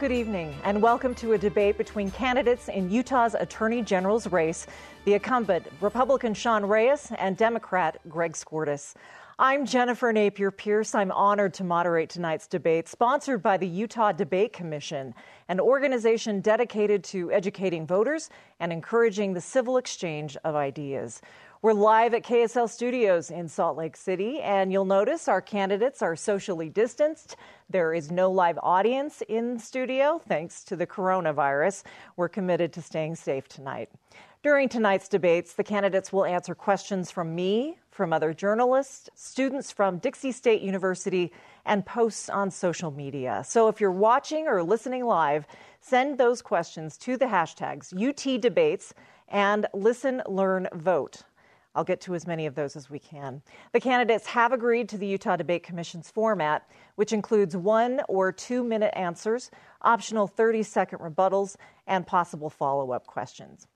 Good evening, and welcome to a debate between candidates in Utah's Attorney General's race, the incumbent Republican Sean Reyes and Democrat Greg Skordas. I'm Jennifer Napier Pearce. I'm honored to moderate tonight's debate, sponsored by the Utah Debate Commission, an organization dedicated to educating voters and encouraging the civil exchange of ideas. We're live at KSL Studios in Salt Lake City, and you'll notice our candidates are socially distanced. There is no live audience in studio thanks to the coronavirus. We're committed to staying safe tonight. During tonight's debates, the candidates will answer questions from me, from other journalists, students from Dixie State University, and posts on social media. So if you're watching or listening live, send those questions to the hashtags UTDebates and Listen, Learn, Vote. I'll get to as many of those as we can. The candidates have agreed to the Utah Debate Commission's format, which includes one or two minute answers, optional 30 second rebuttals, and possible follow up questions.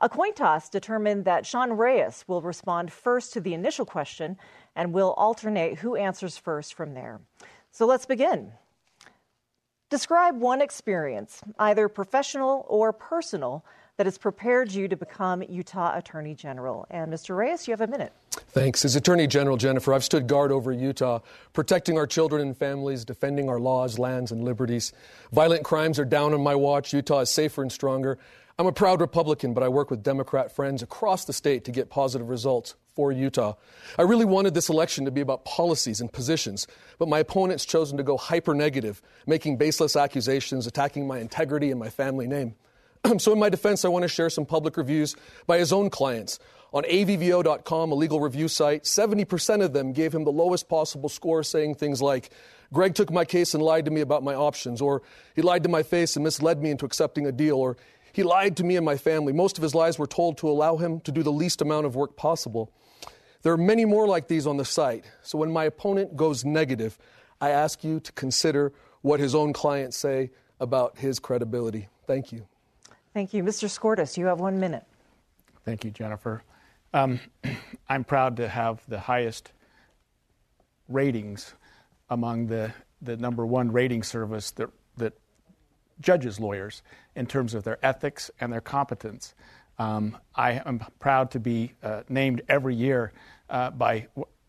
A coin toss determined that Sean Reyes will respond first to the initial question and will alternate who answers first from there. So let's begin. Describe one experience, either professional or personal, that has prepared you to become Utah Attorney General. And Mr. Reyes, you have a minute. Thanks. As Attorney General, Jennifer, I've stood guard over Utah, protecting our children and families, defending our laws, lands, and liberties. Violent crimes are down on my watch. Utah is safer and stronger. I'm a proud Republican, but I work with Democrat friends across the state to get positive results for Utah. I really wanted this election to be about policies and positions, but my opponent's chosen to go hyper negative, making baseless accusations, attacking my integrity and my family name. so, in my defense, I want to share some public reviews by his own clients. On avvo.com, a legal review site, 70% of them gave him the lowest possible score, saying things like, Greg took my case and lied to me about my options, or he lied to my face and misled me into accepting a deal, or he lied to me and my family. Most of his lies were told to allow him to do the least amount of work possible. There are many more like these on the site. So when my opponent goes negative, I ask you to consider what his own clients say about his credibility. Thank you. Thank you. Mr. Skordas, you have one minute. Thank you, Jennifer. Um, I'm proud to have the highest ratings among the, the number one rating service that, that judges lawyers in terms of their ethics and their competence. Um, I am proud to be uh, named every year uh, by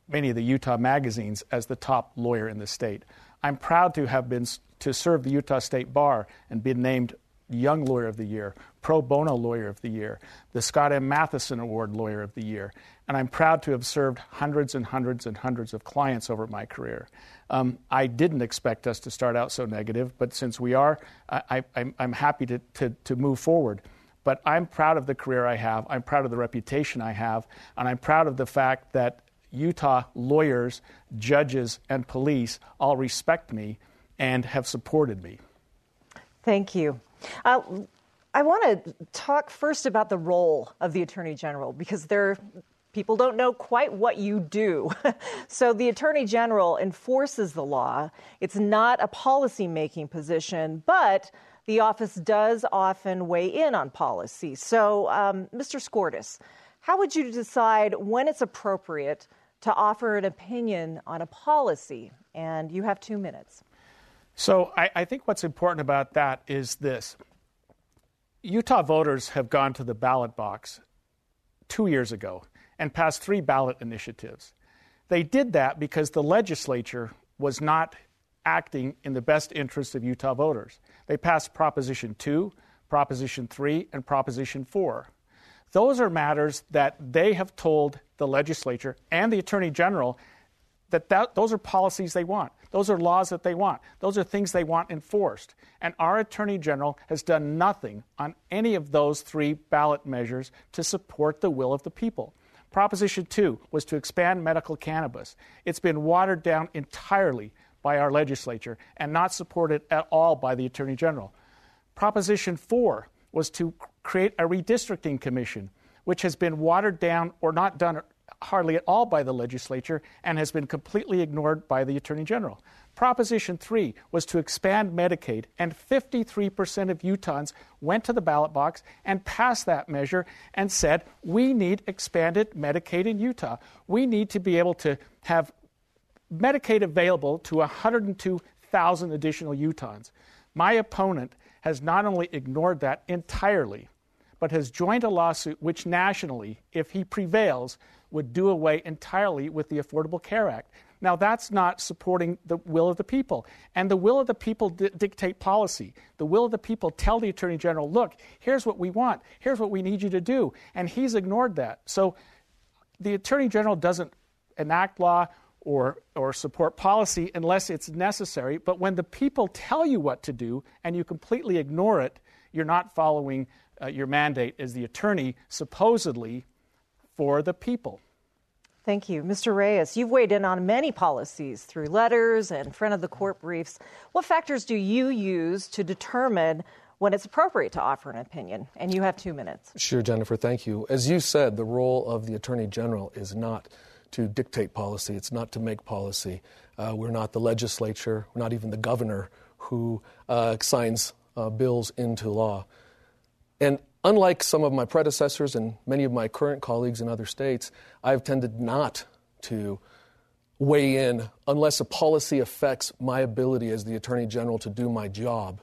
many of the Utah magazines as the top lawyer in the state. I'm proud to have been to serve the Utah State Bar and been named Young Lawyer of the Year, Pro Bono Lawyer of the Year, the Scott M. Matheson Award Lawyer of the Year, and I'm proud to have served hundreds and hundreds and hundreds of clients over my career. Um, I didn't expect us to start out so negative, but since we are, I, am happy to, to, to move forward. But I'm proud of the career I have, I'm proud of the reputation I have, and I'm proud of the fact that Utah lawyers, judges, and police all respect me and have supported me. Thank you. Uh, I want to talk first about the role of the Attorney General because there people don't know quite what you do. so the Attorney General enforces the law. It's not a policy making position, but the office does often weigh in on policy. So, um, Mr. Skordas, how would you decide when it's appropriate to offer an opinion on a policy? And you have two minutes. So, I, I think what's important about that is this Utah voters have gone to the ballot box two years ago and passed three ballot initiatives. They did that because the legislature was not acting in the best interest of Utah voters. They passed Proposition 2, Proposition 3, and Proposition 4. Those are matters that they have told the legislature and the Attorney General that, that those are policies they want. Those are laws that they want. Those are things they want enforced. And our Attorney General has done nothing on any of those three ballot measures to support the will of the people. Proposition 2 was to expand medical cannabis. It's been watered down entirely by our legislature and not supported at all by the Attorney General. Proposition 4 was to create a redistricting commission, which has been watered down or not done hardly at all by the legislature and has been completely ignored by the Attorney General. Proposition 3 was to expand Medicaid, and 53% of Utahns went to the ballot box and passed that measure and said, We need expanded Medicaid in Utah. We need to be able to have Medicaid available to 102,000 additional Utahns. My opponent has not only ignored that entirely, but has joined a lawsuit which nationally, if he prevails, would do away entirely with the Affordable Care Act. Now, that's not supporting the will of the people. And the will of the people di- dictate policy. The will of the people tell the Attorney General, look, here's what we want, here's what we need you to do. And he's ignored that. So the Attorney General doesn't enact law or, or support policy unless it's necessary. But when the people tell you what to do and you completely ignore it, you're not following uh, your mandate as the attorney, supposedly for the people. Thank you. Mr. Reyes, you've weighed in on many policies through letters and front of the court briefs. What factors do you use to determine when it's appropriate to offer an opinion? And you have two minutes. Sure, Jennifer, thank you. As you said, the role of the Attorney General is not to dictate policy, it's not to make policy. Uh, we're not the legislature, we're not even the governor who uh, signs uh, bills into law. And Unlike some of my predecessors and many of my current colleagues in other states, I've tended not to weigh in unless a policy affects my ability as the Attorney General to do my job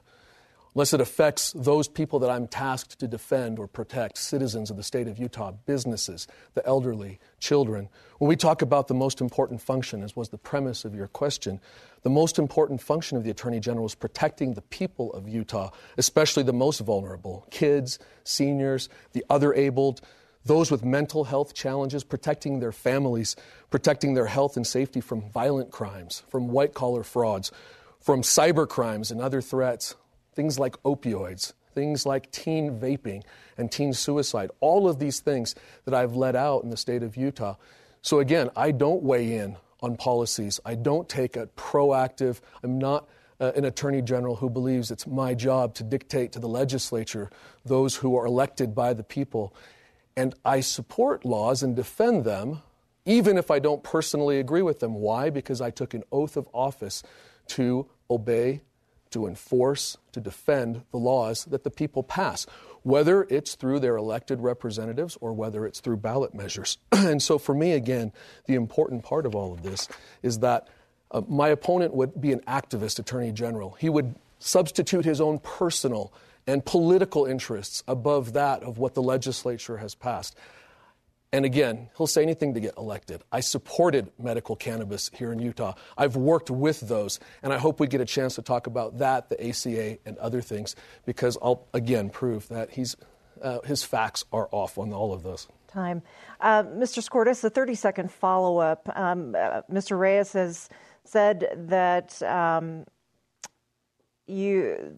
unless it affects those people that I'm tasked to defend or protect citizens of the state of Utah, businesses, the elderly, children. When we talk about the most important function, as was the premise of your question, the most important function of the Attorney General is protecting the people of Utah, especially the most vulnerable kids, seniors, the other abled. Those with mental health challenges, protecting their families, protecting their health and safety from violent crimes, from white collar frauds, from cyber crimes and other threats, things like opioids, things like teen vaping and teen suicide, all of these things that I've let out in the state of Utah. So again, I don't weigh in on policies. I don't take a proactive, I'm not uh, an attorney general who believes it's my job to dictate to the legislature those who are elected by the people. And I support laws and defend them, even if I don't personally agree with them. Why? Because I took an oath of office to obey to enforce, to defend the laws that the people pass, whether it's through their elected representatives or whether it's through ballot measures. and so, for me, again, the important part of all of this is that uh, my opponent would be an activist attorney general. He would substitute his own personal and political interests above that of what the legislature has passed. And again, he'll say anything to get elected. I supported medical cannabis here in Utah. I've worked with those, and I hope we get a chance to talk about that, the ACA, and other things, because I'll again prove that he's, uh, his facts are off on all of those. Time. Uh, Mr. Skordas, a 30 second follow up. Um, uh, Mr. Reyes has said that. Um, you,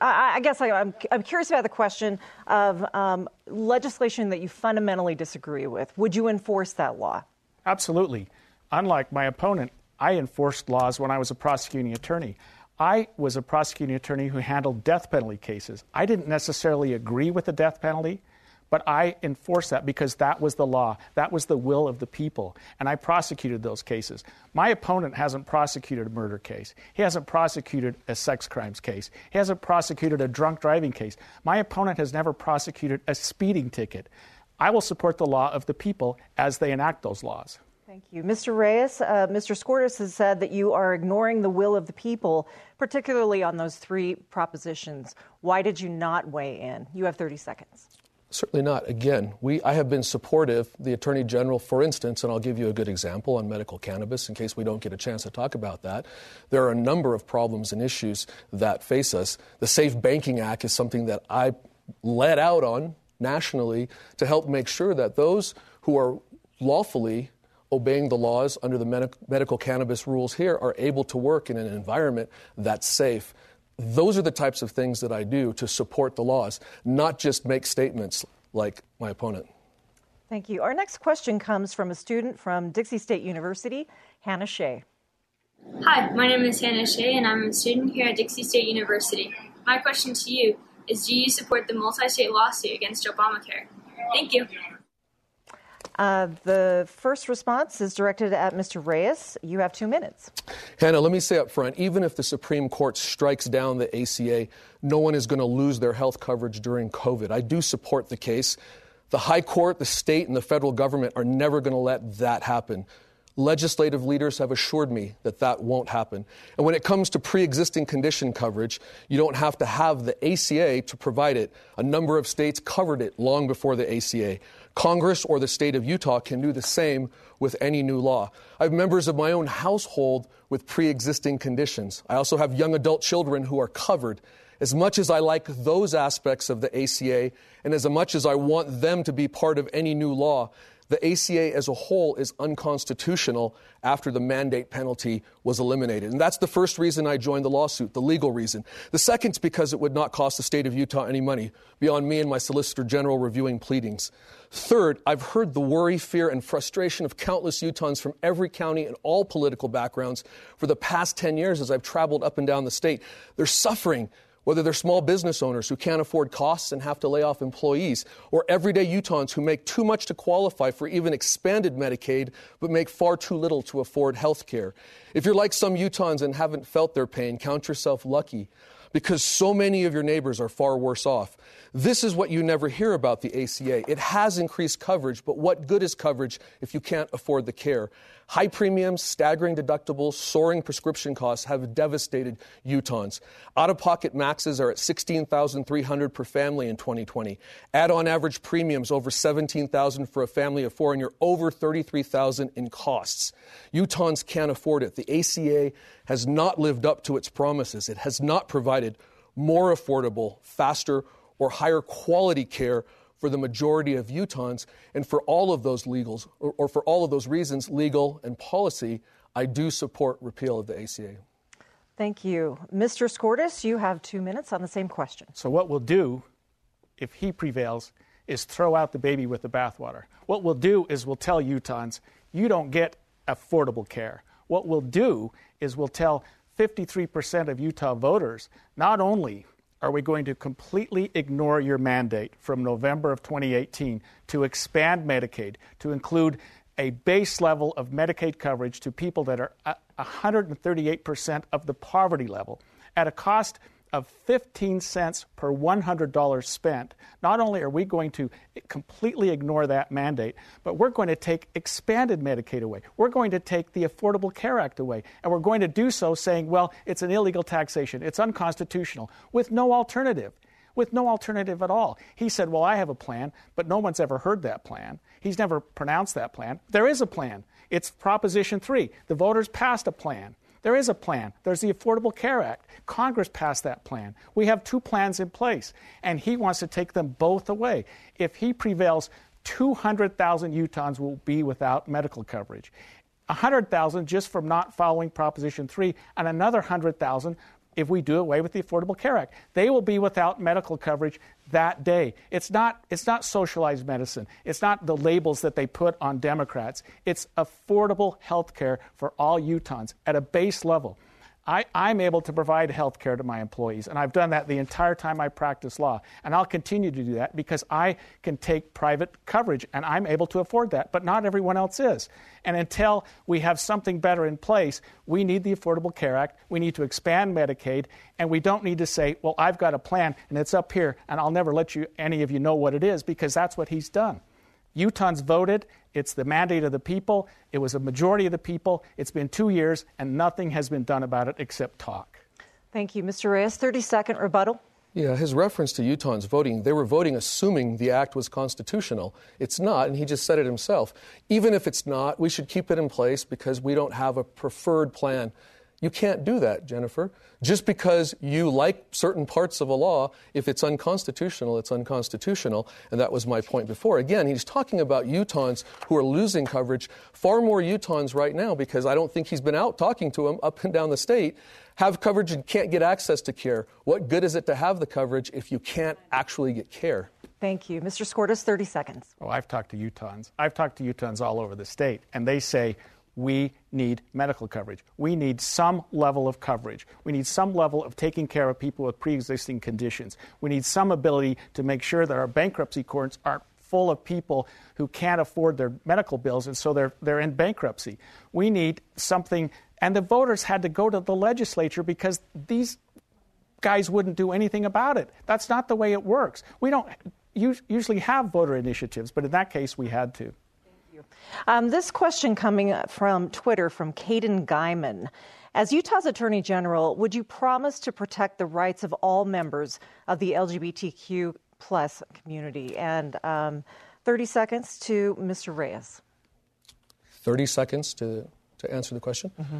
I guess I, am I'm curious about the question of um, legislation that you fundamentally disagree with. Would you enforce that law? Absolutely. Unlike my opponent, I enforced laws when I was a prosecuting attorney. I was a prosecuting attorney who handled death penalty cases. I didn't necessarily agree with the death penalty, but I enforced that because that was the law. That was the will of the people. And I prosecuted those cases. My opponent hasn't prosecuted a murder case. He hasn't prosecuted a sex crimes case. He hasn't prosecuted a drunk driving case. My opponent has never prosecuted a speeding ticket. I will support the law of the people as they enact those laws. Thank you. Mr. Reyes, uh, Mr. Skordas has said that you are ignoring the will of the people, particularly on those three propositions. Why did you not weigh in? You have 30 seconds. Certainly not. Again, we, I have been supportive. The Attorney General, for instance, and I'll give you a good example on medical cannabis in case we don't get a chance to talk about that. There are a number of problems and issues that face us. The Safe Banking Act is something that I led out on nationally to help make sure that those who are lawfully obeying the laws under the med- medical cannabis rules here are able to work in an environment that's safe those are the types of things that I do to support the laws, not just make statements like my opponent. Thank you. Our next question comes from a student from Dixie State University, Hannah Shea. Hi, my name is Hannah Shea, and I'm a student here at Dixie State University. My question to you is Do you support the multi state lawsuit against Obamacare? Thank you. Uh, the first response is directed at Mr. Reyes. You have two minutes. Hannah, let me say up front even if the Supreme Court strikes down the ACA, no one is going to lose their health coverage during COVID. I do support the case. The High Court, the state, and the federal government are never going to let that happen. Legislative leaders have assured me that that won't happen. And when it comes to pre existing condition coverage, you don't have to have the ACA to provide it. A number of states covered it long before the ACA. Congress or the state of Utah can do the same with any new law. I have members of my own household with pre existing conditions. I also have young adult children who are covered. As much as I like those aspects of the ACA, and as much as I want them to be part of any new law, the ACA as a whole is unconstitutional after the mandate penalty was eliminated. And that's the first reason I joined the lawsuit, the legal reason. The second is because it would not cost the state of Utah any money beyond me and my Solicitor General reviewing pleadings. Third, I've heard the worry, fear, and frustration of countless Utahns from every county and all political backgrounds for the past 10 years as I've traveled up and down the state. They're suffering whether they're small business owners who can't afford costs and have to lay off employees, or everyday Utahns who make too much to qualify for even expanded Medicaid but make far too little to afford health care. If you're like some Utahns and haven't felt their pain, count yourself lucky because so many of your neighbors are far worse off. This is what you never hear about the ACA. It has increased coverage, but what good is coverage if you can't afford the care? High premiums, staggering deductibles, soaring prescription costs have devastated Utahns. Out of pocket maxes are at 16,300 per family in 2020. Add on average premiums over 17,000 for a family of four, and you're over 33,000 in costs. Utahns can't afford it. The ACA has not lived up to its promises. It has not provided more affordable, faster, or higher quality care for the majority of Utahns. And for all of those legals, or, or for all of those reasons, legal and policy, I do support repeal of the ACA. Thank you. Mr. Skordas, you have two minutes on the same question. So, what we'll do if he prevails is throw out the baby with the bathwater. What we'll do is we'll tell Utahns, you don't get affordable care. What we'll do is we'll tell 53% of Utah voters not only are we going to completely ignore your mandate from November of 2018 to expand Medicaid to include a base level of Medicaid coverage to people that are 138% of the poverty level at a cost of 15 cents per $100 spent, not only are we going to completely ignore that mandate, but we're going to take expanded Medicaid away. We're going to take the Affordable Care Act away. And we're going to do so saying, well, it's an illegal taxation, it's unconstitutional, with no alternative. With no alternative at all. He said, Well, I have a plan, but no one's ever heard that plan. He's never pronounced that plan. There is a plan. It's Proposition 3. The voters passed a plan. There is a plan. There's the Affordable Care Act. Congress passed that plan. We have two plans in place, and he wants to take them both away. If he prevails, 200,000 Utahns will be without medical coverage. 100,000 just from not following Proposition 3, and another 100,000 if we do away with the Affordable Care Act. They will be without medical coverage that day. It's not, it's not socialized medicine. It's not the labels that they put on Democrats. It's affordable health care for all Utahns at a base level. I, am able to provide health care to my employees, and I've done that the entire time I practice law. And I'll continue to do that because I can take private coverage, and I'm able to afford that, but not everyone else is. And until we have something better in place, we need the Affordable Care Act, we need to expand Medicaid, and we don't need to say, well, I've got a plan, and it's up here, and I'll never let you, any of you know what it is, because that's what he's done. Utahns voted. It's the mandate of the people. It was a majority of the people. It's been two years, and nothing has been done about it except talk. Thank you. Mr. Reyes, 30 second rebuttal. Yeah, his reference to Utahns voting, they were voting assuming the act was constitutional. It's not, and he just said it himself. Even if it's not, we should keep it in place because we don't have a preferred plan you can't do that, Jennifer. Just because you like certain parts of a law, if it's unconstitutional, it's unconstitutional. And that was my point before. Again, he's talking about Utahns who are losing coverage. Far more Utahns right now, because I don't think he's been out talking to them up and down the state, have coverage and can't get access to care. What good is it to have the coverage if you can't actually get care? Thank you. Mr. Skordas, 30 seconds. Oh, I've talked to Utahns. I've talked to Utahns all over the state, and they say, we need medical coverage. We need some level of coverage. We need some level of taking care of people with pre existing conditions. We need some ability to make sure that our bankruptcy courts aren't full of people who can't afford their medical bills and so they're, they're in bankruptcy. We need something, and the voters had to go to the legislature because these guys wouldn't do anything about it. That's not the way it works. We don't usually have voter initiatives, but in that case, we had to. Um, this question coming from Twitter from Caden Guyman. As Utah's Attorney General, would you promise to protect the rights of all members of the LGBTQ plus community? And um, 30 seconds to Mr. Reyes. 30 seconds to, to answer the question? Mm-hmm.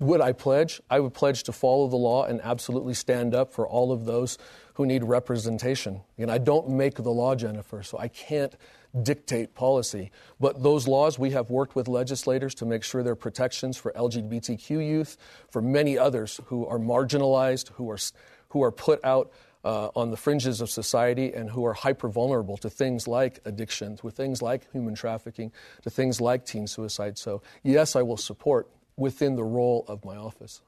Would I pledge? I would pledge to follow the law and absolutely stand up for all of those who need representation. And I don't make the law, Jennifer, so I can't dictate policy. But those laws, we have worked with legislators to make sure there are protections for LGBTQ youth, for many others who are marginalized, who are, who are put out uh, on the fringes of society and who are hyper vulnerable to things like addiction, to things like human trafficking, to things like teen suicide. So, yes, I will support within the role of my office.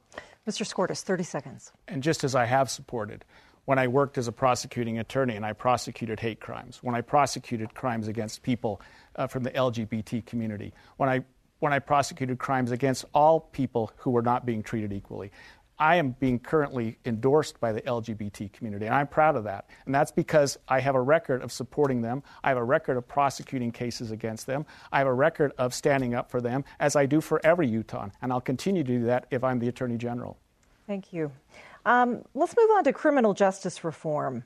Mr. Skordas, 30 seconds. And just as I have supported, when I worked as a prosecuting attorney and I prosecuted hate crimes, when I prosecuted crimes against people uh, from the LGBT community, when I when I prosecuted crimes against all people who were not being treated equally. I am being currently endorsed by the LGBT community, and I'm proud of that. And that's because I have a record of supporting them. I have a record of prosecuting cases against them. I have a record of standing up for them, as I do for every Utah, and I'll continue to do that if I'm the Attorney General. Thank you. Um, let's move on to criminal justice reform.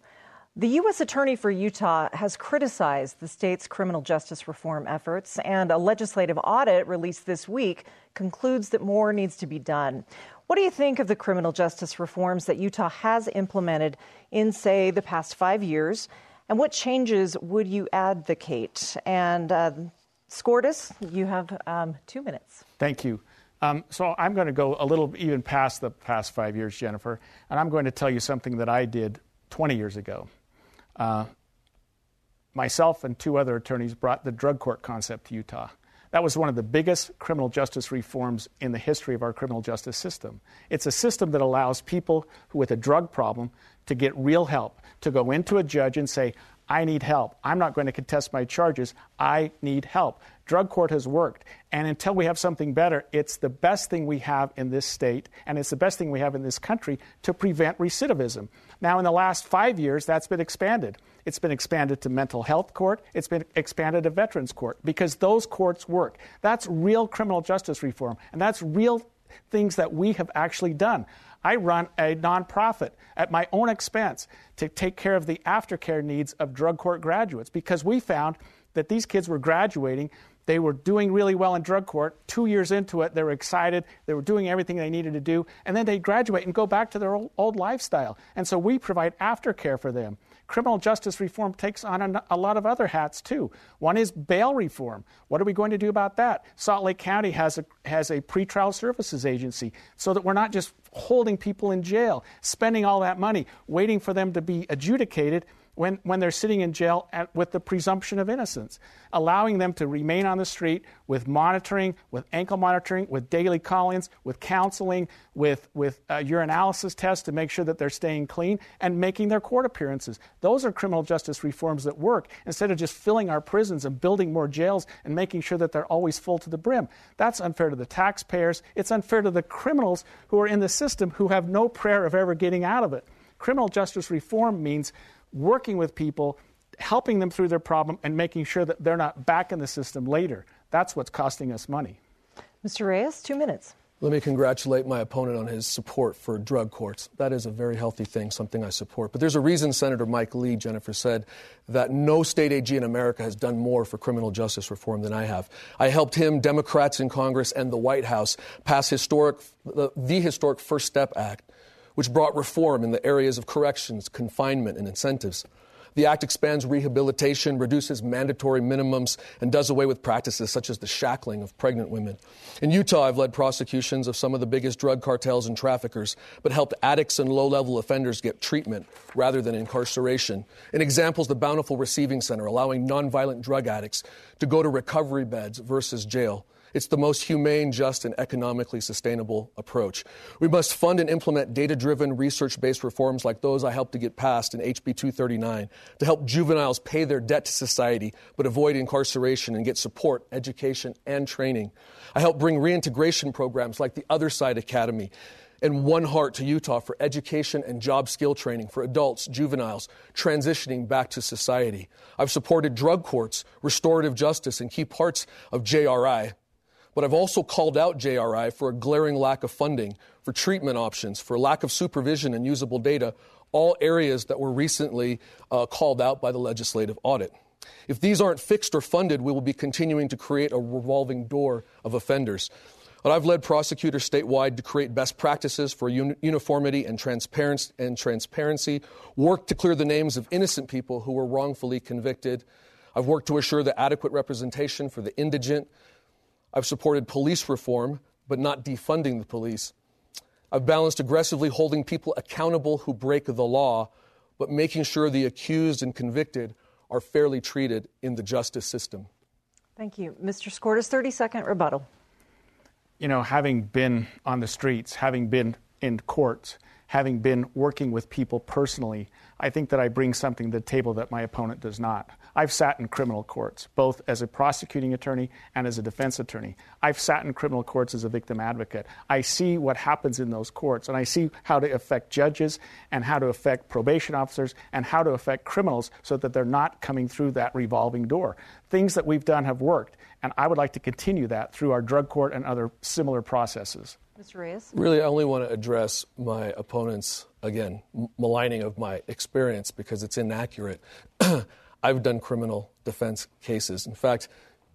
The U.S. Attorney for Utah has criticized the state's criminal justice reform efforts, and a legislative audit released this week concludes that more needs to be done. What do you think of the criminal justice reforms that Utah has implemented in, say, the past five years? And what changes would you advocate? And uh, Skordas, you have um, two minutes. Thank you. Um, so I'm going to go a little even past the past five years, Jennifer, and I'm going to tell you something that I did 20 years ago. Uh, myself and two other attorneys brought the drug court concept to Utah. That was one of the biggest criminal justice reforms in the history of our criminal justice system. It's a system that allows people with a drug problem to get real help, to go into a judge and say, I need help. I'm not going to contest my charges. I need help. Drug court has worked. And until we have something better, it's the best thing we have in this state, and it's the best thing we have in this country to prevent recidivism. Now, in the last five years, that's been expanded. It's been expanded to mental health court, it's been expanded to veterans court, because those courts work. That's real criminal justice reform, and that's real things that we have actually done. I run a nonprofit at my own expense to take care of the aftercare needs of drug court graduates because we found that these kids were graduating. They were doing really well in drug court. Two years into it, they were excited. They were doing everything they needed to do. And then they graduate and go back to their old, old lifestyle. And so we provide aftercare for them. Criminal justice reform takes on a, lot of other hats too. One is bail reform. What are we going to do about that? Salt Lake County has a, has a pretrial services agency so that we're not just holding people in jail, spending all that money, waiting for them to be adjudicated when, when they're sitting in jail at, with the presumption of innocence, allowing them to remain on the street with monitoring, with ankle monitoring, with daily call ins, with counseling, with, with uh, urinalysis tests to make sure that they're staying clean, and making their court appearances. Those are criminal justice reforms that work instead of just filling our prisons and building more jails and making sure that they're always full to the brim. That's unfair to the taxpayers. It's unfair to the criminals who are in the system who have no prayer of ever getting out of it. Criminal justice reform means working with people, helping them through their problem, and making sure that they're not back in the system later. That's what's costing us money. Mr. Reyes, two minutes. Let me congratulate my opponent on his support for drug courts. That is a very healthy thing, something I support. But there's a reason Senator Mike Lee, Jennifer, said that no state AG in America has done more for criminal justice reform than I have. I helped him, Democrats in Congress, and the White House pass historic, the, the historic First Step Act which brought reform in the areas of corrections, confinement, and incentives. The Act expands rehabilitation, reduces mandatory minimums, and does away with practices such as the shackling of pregnant women. In Utah, I've led prosecutions of some of the biggest drug cartels and traffickers, but helped addicts and low level offenders get treatment rather than incarceration. An example is the Bountiful Receiving Center, allowing nonviolent drug addicts to go to recovery beds versus jail. It's the most humane, just, and economically sustainable approach. We must fund and implement data driven, research based reforms like those I helped to get passed in HB 239 to help juveniles pay their debt to society but avoid incarceration and get support, education, and training. I helped bring reintegration programs like the Other Side Academy and One Heart to Utah for education and job skill training for adults, juveniles transitioning back to society. I've supported drug courts, restorative justice, and key parts of JRI, but I've also called out JRI for a glaring lack of funding, for treatment options, for lack of supervision and usable data, all areas that were recently uh, called out by the legislative audit. If these aren't fixed or funded, we will be continuing to create a revolving door of offenders. But I've led prosecutors statewide to create best practices for un- uniformity and, transparency, and transparency, work to clear the names of innocent people who were wrongfully convicted. I've worked to assure the adequate representation for the indigent, I've supported police reform, but not defunding the police. I've balanced aggressively holding people accountable who break the law, but making sure the accused and convicted are fairly treated in the justice system. Thank you. Mr. Skordas, 30 second rebuttal. You know, having been on the streets, having been in courts, having been working with people personally, I think that I bring something to the table that my opponent does not. I've sat in criminal courts, both as a prosecuting attorney and as a defense attorney. I've sat in criminal courts as a victim advocate. I see what happens in those courts, and I see how to affect judges and how to affect probation officers and how to affect criminals so that they're not coming through that revolving door. Things that we've done have worked, and I would like to continue that through our drug court and other similar processes. Mr. Reyes? Really, I only want to address my opponent's, again, maligning of my experience because it's inaccurate. I've done criminal defense cases. In fact,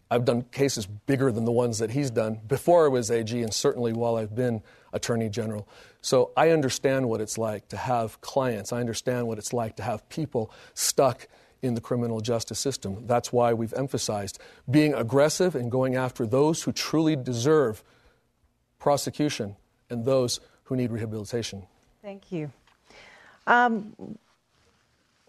I've done cases bigger than the ones that he's done before I was AG and certainly while I've been Attorney General. So I understand what it's like to have clients. I understand what it's like to have people stuck in the criminal justice system. That's why we've emphasized being aggressive and going after those who truly deserve prosecution and those who need rehabilitation. Thank you. Um,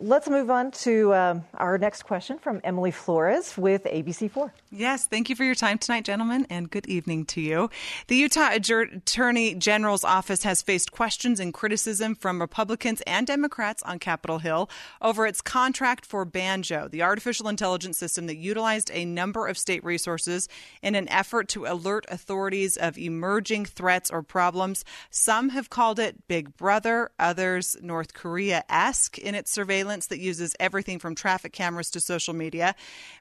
Let's move on to um, our next question from Emily Flores with ABC4. Yes, thank you for your time tonight, gentlemen, and good evening to you. The Utah Attorney General's office has faced questions and criticism from Republicans and Democrats on Capitol Hill over its contract for Banjo, the artificial intelligence system that utilized a number of state resources in an effort to alert authorities of emerging threats or problems. Some have called it Big Brother, others North Korea esque in its surveillance surveillance that uses everything from traffic cameras to social media.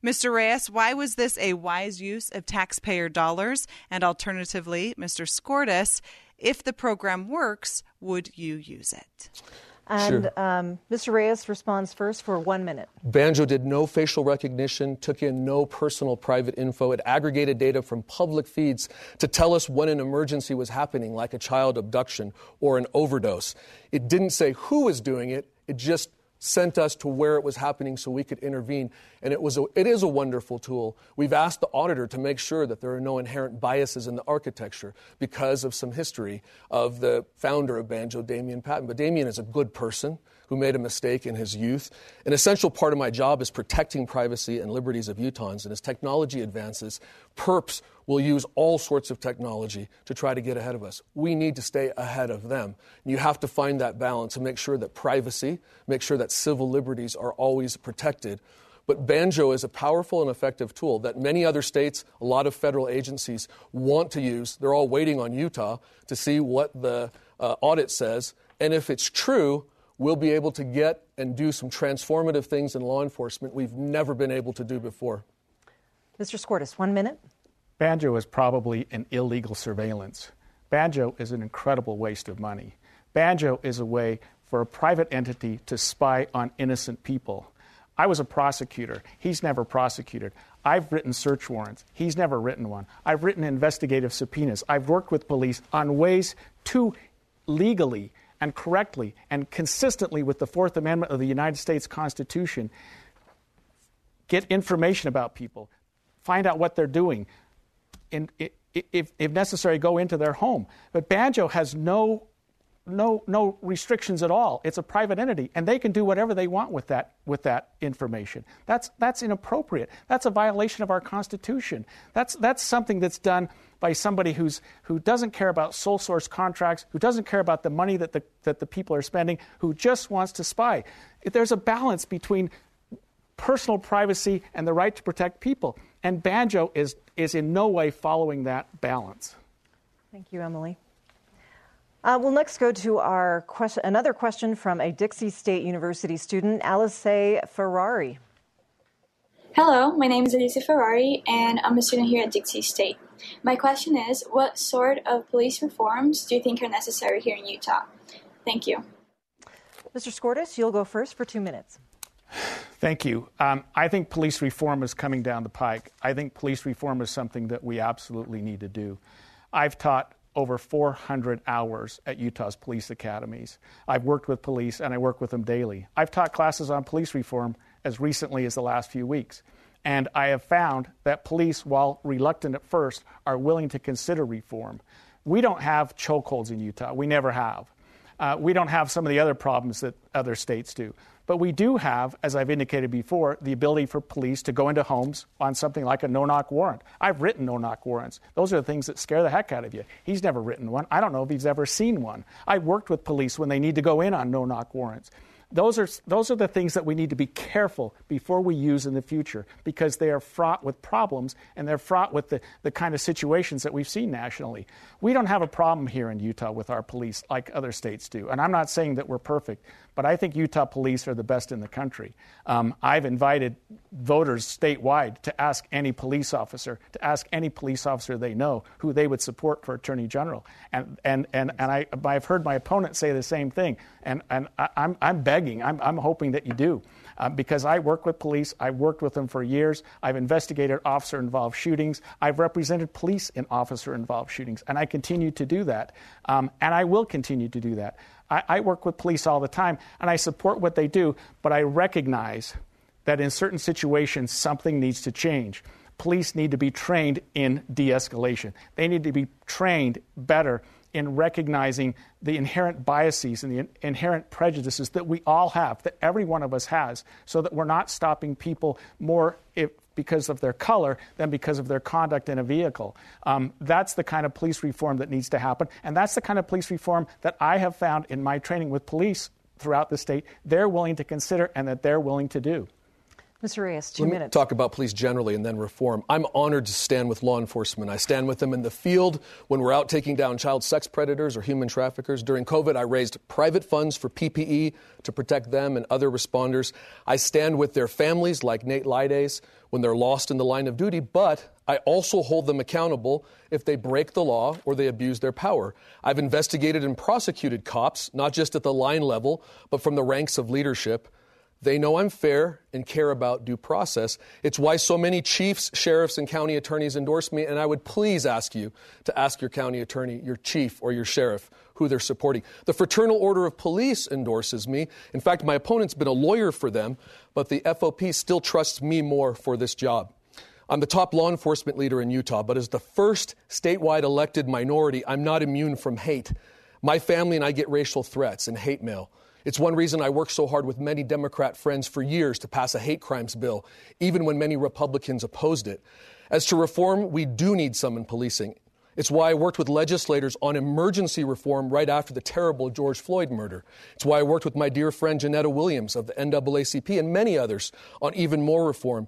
Mr. Reyes, why was this a wise use of taxpayer dollars? And alternatively, Mr. Skordas, if the program works, would you use it? And sure. um, Mr. Reyes responds first for one minute. Banjo did no facial recognition, took in no personal private info. It aggregated data from public feeds to tell us when an emergency was happening, like a child abduction or an overdose. It didn't say who was doing it, it just sent us to where it was happening so we could intervene. And it, was a, it is a wonderful tool. We've asked the auditor to make sure that there are no inherent biases in the architecture because of some history of the founder of Banjo, Damien Patton. But Damien is a good person who made a mistake in his youth. An essential part of my job is protecting privacy and liberties of Utahns. And as technology advances, perps will use all sorts of technology to try to get ahead of us. We need to stay ahead of them. You have to find that balance and make sure that privacy, make sure that civil liberties are always protected. But Banjo is a powerful and effective tool that many other states, a lot of federal agencies want to use. They're all waiting on Utah to see what the uh, audit says. And if it's true, we'll be able to get and do some transformative things in law enforcement we've never been able to do before. Mr. Skordas, one minute. Banjo is probably an illegal surveillance. Banjo is an incredible waste of money. Banjo is a way for a private entity to spy on innocent people. I was a prosecutor. He's never prosecuted. I've written search warrants. He's never written one. I've written investigative subpoenas. I've worked with police on ways to legally and correctly and consistently with the Fourth Amendment of the United States Constitution get information about people, find out what they're doing, and if, if necessary, go into their home. But Banjo has no no, no restrictions at all. It's a private entity, and they can do whatever they want with that, with that information. That's, that's inappropriate. That's a violation of our Constitution. That's, that's something that's done by somebody who's, who doesn't care about sole source contracts, who doesn't care about the money that the, that the people are spending, who just wants to spy. There's a balance between personal privacy and the right to protect people. And Banjo is, is in no way following that balance. Thank you, Emily. Uh, we'll next go to our question, another question from a Dixie State University student, Alice Ferrari. Hello, my name is Alice Ferrari, and I'm a student here at Dixie State. My question is What sort of police reforms do you think are necessary here in Utah? Thank you. Mr. Skordas, you'll go first for two minutes. Thank you. Um, I think police reform is coming down the pike. I think police reform is something that we absolutely need to do. I've taught over 400 hours at Utah's police academies. I've worked with police and I work with them daily. I've taught classes on police reform as recently as the last few weeks. And I have found that police, while reluctant at first, are willing to consider reform. We don't have chokeholds in Utah. We never have. Uh, we don't have some of the other problems that other states do. But we do have, as I've indicated before, the ability for police to go into homes on something like a no knock warrant. I've written no knock warrants. Those are the things that scare the heck out of you. He's never written one. I don't know if he's ever seen one. I've worked with police when they need to go in on no knock warrants. Those are, those are the things that we need to be careful before we use in the future because they are fraught with problems and they're fraught with the, the kind of situations that we've seen nationally. We don't have a problem here in Utah with our police like other states do. And I'm not saying that we're perfect, but I think Utah police are the best in the country. Um, I've invited voters statewide to ask any police officer, to ask any police officer they know who they would support for attorney general. And, and, and, and I, I've heard my opponent say the same thing. And, and I, I'm, I'm begging, I'm, I'm hoping that you do. Uh, because I work with police. I've worked with them for years. I've investigated officer involved shootings. I've represented police in officer involved shootings, and I continue to do that. Um, and I will continue to do that. I, I work with police all the time, and I support what they do, but I recognize that in certain situations, something needs to change. Police need to be trained in de escalation, they need to be trained better in recognizing the inherent biases and the inherent prejudices that we all have, that every one of us has, so that we're not stopping people more if, because of their color than because of their conduct in a vehicle. Um, that's the kind of police reform that needs to happen. And that's the kind of police reform that I have found in my training with police throughout the state they're willing to consider and that they're willing to do. Mr. Reyes, two Let minutes. talk about police generally and then reform. I'm honored to stand with law enforcement. I stand with them in the field when we're out taking down child sex predators or human traffickers. During COVID, I raised private funds for PPE to protect them and other responders. I stand with their families, like Nate Lyday's, when they're lost in the line of duty, but I also hold them accountable if they break the law or they abuse their power. I've investigated and prosecuted cops, not just at the line level, but from the ranks of leadership. They know I'm fair and care about due process. It's why so many chiefs, sheriffs, and county attorneys endorse me, and I would please ask you to ask your county attorney, your chief, or your sheriff who they're supporting. The Fraternal Order of Police endorses me. In fact, my opponent's been a lawyer for them, but the FOP still trusts me more for this job. I'm the top law enforcement leader in Utah, but as the first statewide elected minority, I'm not immune from hate. My family and I get racial threats and hate mail. It's one reason I worked so hard with many Democrat friends for years to pass a hate crimes bill, even when many Republicans opposed it. As to reform, we do need some in policing. It's why I worked with legislators on emergency reform right after the terrible George Floyd murder. It's why I worked with my dear friend Jeanetta Williams of the NAACP and many others on even more reform.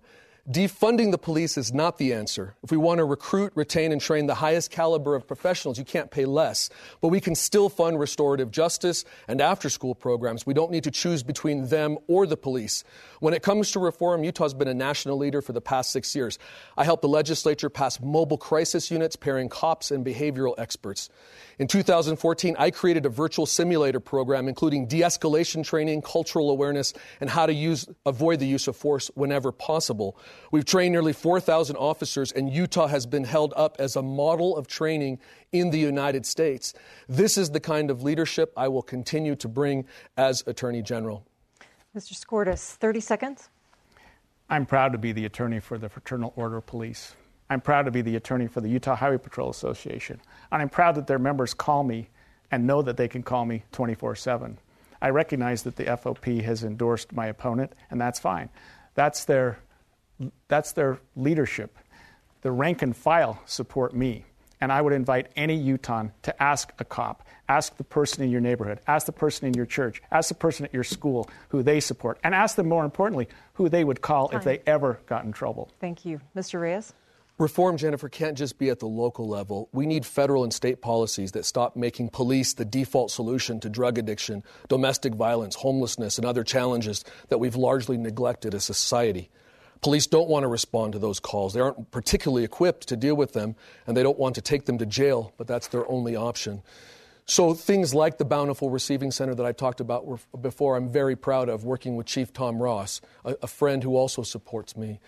Defunding the police is not the answer. If we want to recruit, retain, and train the highest caliber of professionals, you can't pay less. But we can still fund restorative justice and after school programs. We don't need to choose between them or the police. When it comes to reform, Utah's been a national leader for the past six years. I helped the legislature pass mobile crisis units pairing cops and behavioral experts. In 2014, I created a virtual simulator program including de escalation training, cultural awareness, and how to use, avoid the use of force whenever possible. We've trained nearly 4,000 officers, and Utah has been held up as a model of training in the United States. This is the kind of leadership I will continue to bring as Attorney General. Mr. Skordas, 30 seconds. I'm proud to be the attorney for the Fraternal Order of Police. I'm proud to be the attorney for the Utah Highway Patrol Association. And I'm proud that their members call me and know that they can call me 24 7. I recognize that the FOP has endorsed my opponent, and that's fine. That's their, that's their leadership. The rank and file support me. And I would invite any Utah to ask a cop, ask the person in your neighborhood, ask the person in your church, ask the person at your school who they support, and ask them more importantly who they would call Time. if they ever got in trouble. Thank you. Mr. Reyes? Reform, Jennifer, can't just be at the local level. We need federal and state policies that stop making police the default solution to drug addiction, domestic violence, homelessness, and other challenges that we've largely neglected as a society. Police don't want to respond to those calls. They aren't particularly equipped to deal with them, and they don't want to take them to jail, but that's their only option. So, things like the Bountiful Receiving Center that I talked about before, I'm very proud of working with Chief Tom Ross, a, a friend who also supports me.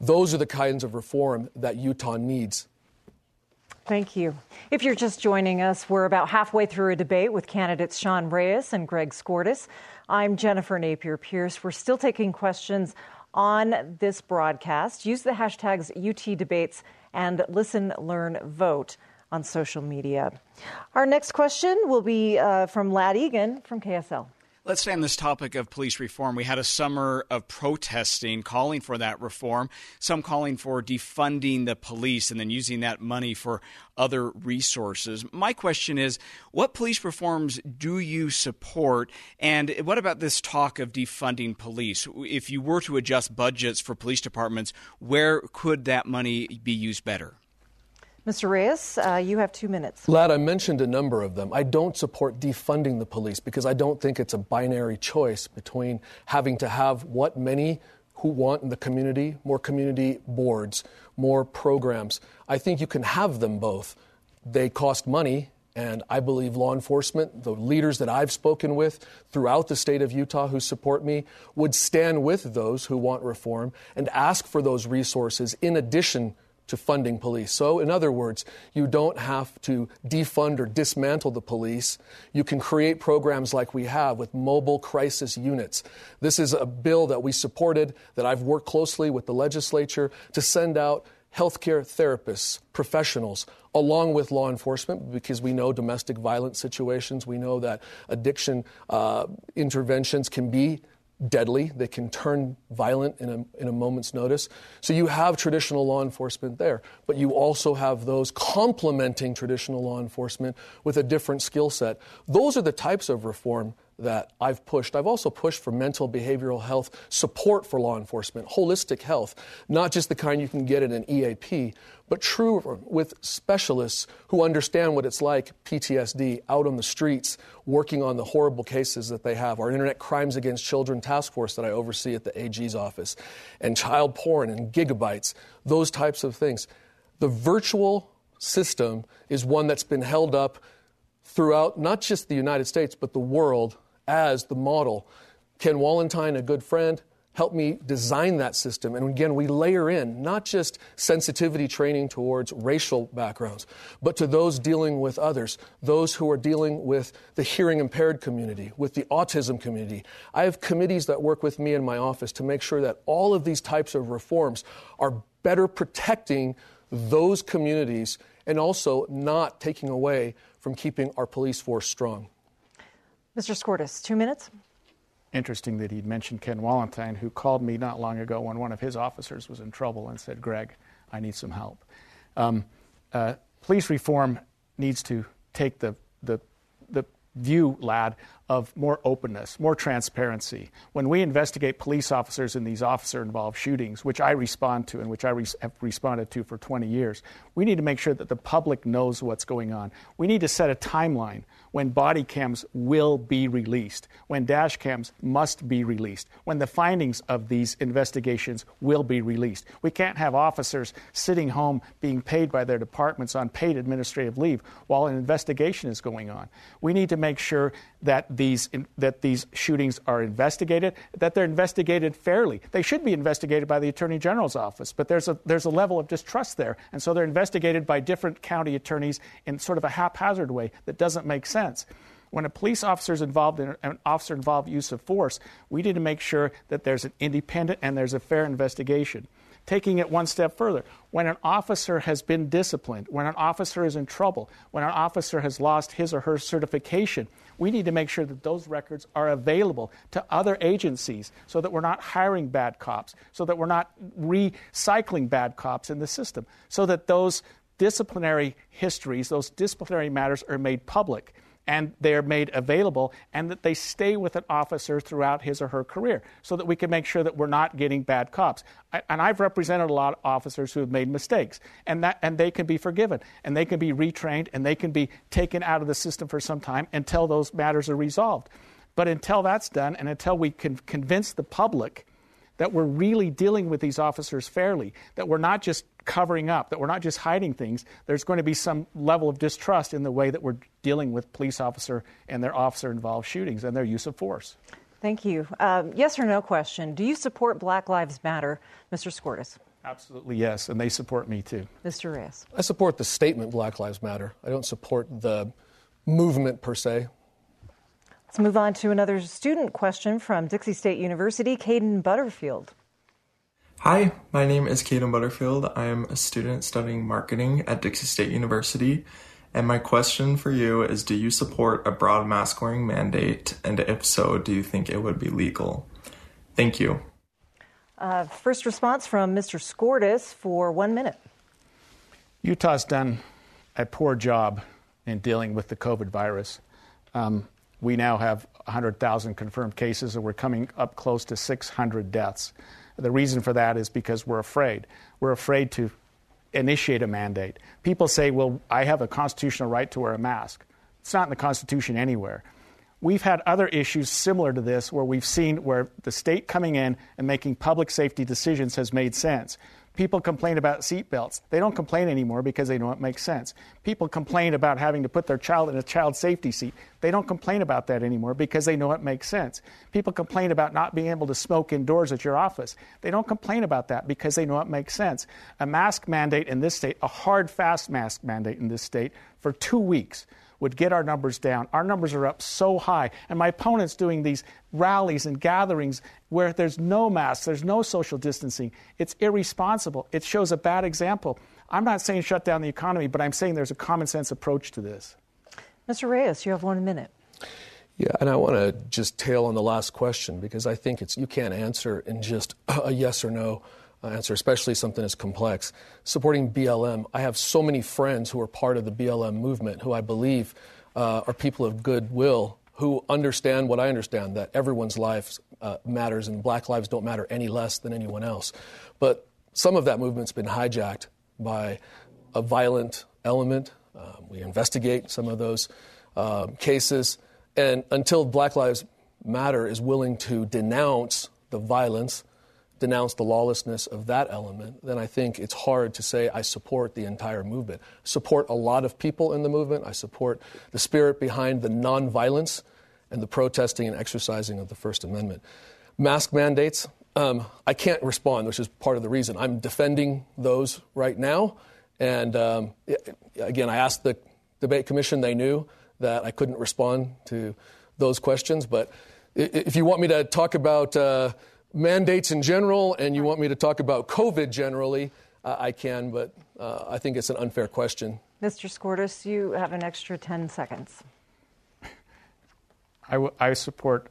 Those are the kinds of reform that Utah needs. Thank you. If you're just joining us, we're about halfway through a debate with candidates Sean Reyes and Greg Skordas. I'm Jennifer Napier Pearce. We're still taking questions on this broadcast. Use the hashtags UTDebates and listen, learn, vote on social media. Our next question will be uh, from Lad Egan from KSL. Let's stay on this topic of police reform. We had a summer of protesting calling for that reform, some calling for defunding the police and then using that money for other resources. My question is what police reforms do you support? And what about this talk of defunding police? If you were to adjust budgets for police departments, where could that money be used better? Mr. Reyes, uh, you have two minutes. Lad, I mentioned a number of them. I don't support defunding the police because I don't think it's a binary choice between having to have what many who want in the community more community boards, more programs. I think you can have them both. They cost money, and I believe law enforcement, the leaders that I've spoken with throughout the state of Utah who support me, would stand with those who want reform and ask for those resources in addition to funding police. So, in other words, you don't have to defund or dismantle the police. You can create programs like we have with mobile crisis units. This is a bill that we supported, that I've worked closely with the legislature to send out healthcare therapists, professionals, along with law enforcement, because we know domestic violence situations, we know that addiction uh, interventions can be deadly. They can turn violent in a, in a moment's notice. So you have traditional law enforcement there, but you also have those complementing traditional law enforcement with a different skill set. Those are the types of reform that I've pushed. I've also pushed for mental behavioral health support for law enforcement, holistic health, not just the kind you can get in an EAP, but true with specialists who understand what it's like, PTSD, out on the streets, working on the horrible cases that they have. Our Internet Crimes Against Children Task Force that I oversee at the AG's office, and child porn and gigabytes, those types of things. The virtual system is one that's been held up throughout not just the United States, but the world as the model. Ken Wallentine, a good friend, helped me design that system. And again, we layer in not just sensitivity training towards racial backgrounds, but to those dealing with others, those who are dealing with the hearing impaired community, with the autism community. I have committees that work with me in my office to make sure that all of these types of reforms are better protecting those communities and also not taking away from keeping our police force strong. Mr. Skordas, two minutes. Interesting that he'd mentioned Ken Wallentine, who called me not long ago when one of his officers was in trouble and said, Greg, I need some help. Um, uh, police reform needs to take the, the, the view, lad, of more openness, more transparency. When we investigate police officers in these officer involved shootings, which I respond to and which I have responded to for 20 years, we need to make sure that the public knows what's going on. We need to set a timeline when body cams will be released, when dash cams must be released, when the findings of these investigations will be released. We can't have officers sitting home being paid by their departments on paid administrative leave while an investigation is going on. We need to make sure that these, that these shootings are investigated, that they're investigated fairly. They should be investigated by the Attorney General's office, but there's a, there's a level of distrust there. And so they're investigated by different county attorneys in sort of a haphazard way that doesn't make sense. When a police officer is involved in an officer involved use of force, we need to make sure that there's an independent and there's a fair investigation. taking it one step further. When an officer has been disciplined, when an officer is in trouble, when an officer has lost his or her certification, we need to make sure that those records are available to other agencies so that we're not hiring bad cops, so that we're not recycling bad cops in the system, so that those disciplinary histories, those disciplinary matters are made public and they are made available and that they stay with an officer throughout his or her career so that we can make sure that we're not getting bad cops. I, and I've represented a lot of officers who have made mistakes and that and they can be forgiven and they can be retrained and they can be taken out of the system for some time until those matters are resolved. But until that's done and until we can convince the public that we're really dealing with these officers fairly, that we're not just covering up, that we're not just hiding things, there's going to be some level of distrust in the way that we're dealing with police officer and their officer involved shootings and their use of force. Thank you. Um, yes or no question. Do you support Black Lives Matter, Mr. Skordas? Absolutely, yes, and they support me too. Mr. Reyes. I support the statement Black Lives Matter. I don't support the movement per se. Let's move on to another student question from Dixie State University, Caden Butterfield. Hi, my name is Caden Butterfield. I am a student studying marketing at Dixie State University. And my question for you is Do you support a broad mask wearing mandate? And if so, do you think it would be legal? Thank you. Uh, first response from Mr. Skordas for one minute. Utah's done a poor job in dealing with the COVID virus. Um, we now have 100,000 confirmed cases, and we're coming up close to 600 deaths. The reason for that is because we're afraid. We're afraid to initiate a mandate. People say, well, I have a constitutional right to wear a mask. It's not in the Constitution anywhere. We've had other issues similar to this where we've seen where the state coming in and making public safety decisions has made sense. People complain about seatbelts. They don't complain anymore because they know it makes sense. People complain about having to put their child in a child safety seat. They don't complain about that anymore because they know it makes sense. People complain about not being able to smoke indoors at your office. They don't complain about that because they know it makes sense. A mask mandate in this state, a hard, fast mask mandate in this state for two weeks would get our numbers down. Our numbers are up so high. And my opponent's doing these rallies and gatherings where there's no masks, there's no social distancing. It's irresponsible. It shows a bad example. I'm not saying shut down the economy, but I'm saying there's a common sense approach to this. Mr. Reyes, you have one minute. Yeah, and I want to just tail on the last question because I think it's you can't answer in just a yes or no answer, especially something as complex. Supporting BLM, I have so many friends who are part of the BLM movement who I believe uh, are people of goodwill who understand what I understand that everyone's life uh, matters and black lives don't matter any less than anyone else. But some of that movement's been hijacked by a violent element. Uh, we investigate some of those uh, cases. And until Black Lives Matter is willing to denounce the violence, denounce the lawlessness of that element, then I think it's hard to say I support the entire movement. Support a lot of people in the movement. I support the spirit behind the nonviolence and the protesting and exercising of the First Amendment. Mask mandates, um, I can't respond, which is part of the reason. I'm defending those right now. And um, again, I asked the debate commission, they knew that I couldn't respond to those questions. But if you want me to talk about uh, mandates in general and you want me to talk about COVID generally, uh, I can, but uh, I think it's an unfair question. Mr. Skordas, you have an extra 10 seconds. I, w- I support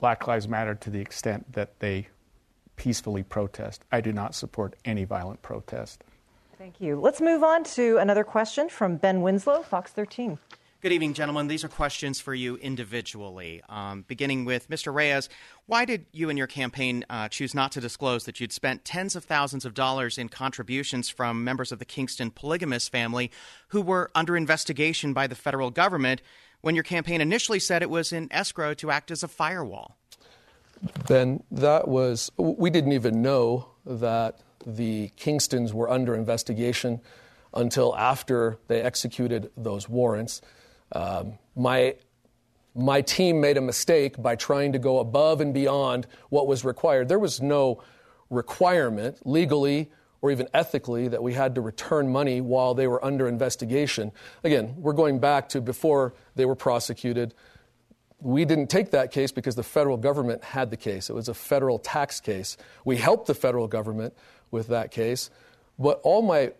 Black Lives Matter to the extent that they peacefully protest. I do not support any violent protest. Thank you. Let's move on to another question from Ben Winslow, Fox 13. Good evening, gentlemen. These are questions for you individually. Um, beginning with Mr. Reyes, why did you and your campaign uh, choose not to disclose that you'd spent tens of thousands of dollars in contributions from members of the Kingston polygamous family who were under investigation by the federal government when your campaign initially said it was in escrow to act as a firewall? Ben, that was, we didn't even know that the Kingstons were under investigation until after they executed those warrants. Um, my my team made a mistake by trying to go above and beyond what was required. There was no requirement legally or even ethically that we had to return money while they were under investigation. Again, we're going back to before they were prosecuted. We didn't take that case because the federal government had the case. It was a federal tax case. We helped the federal government with that case. But all my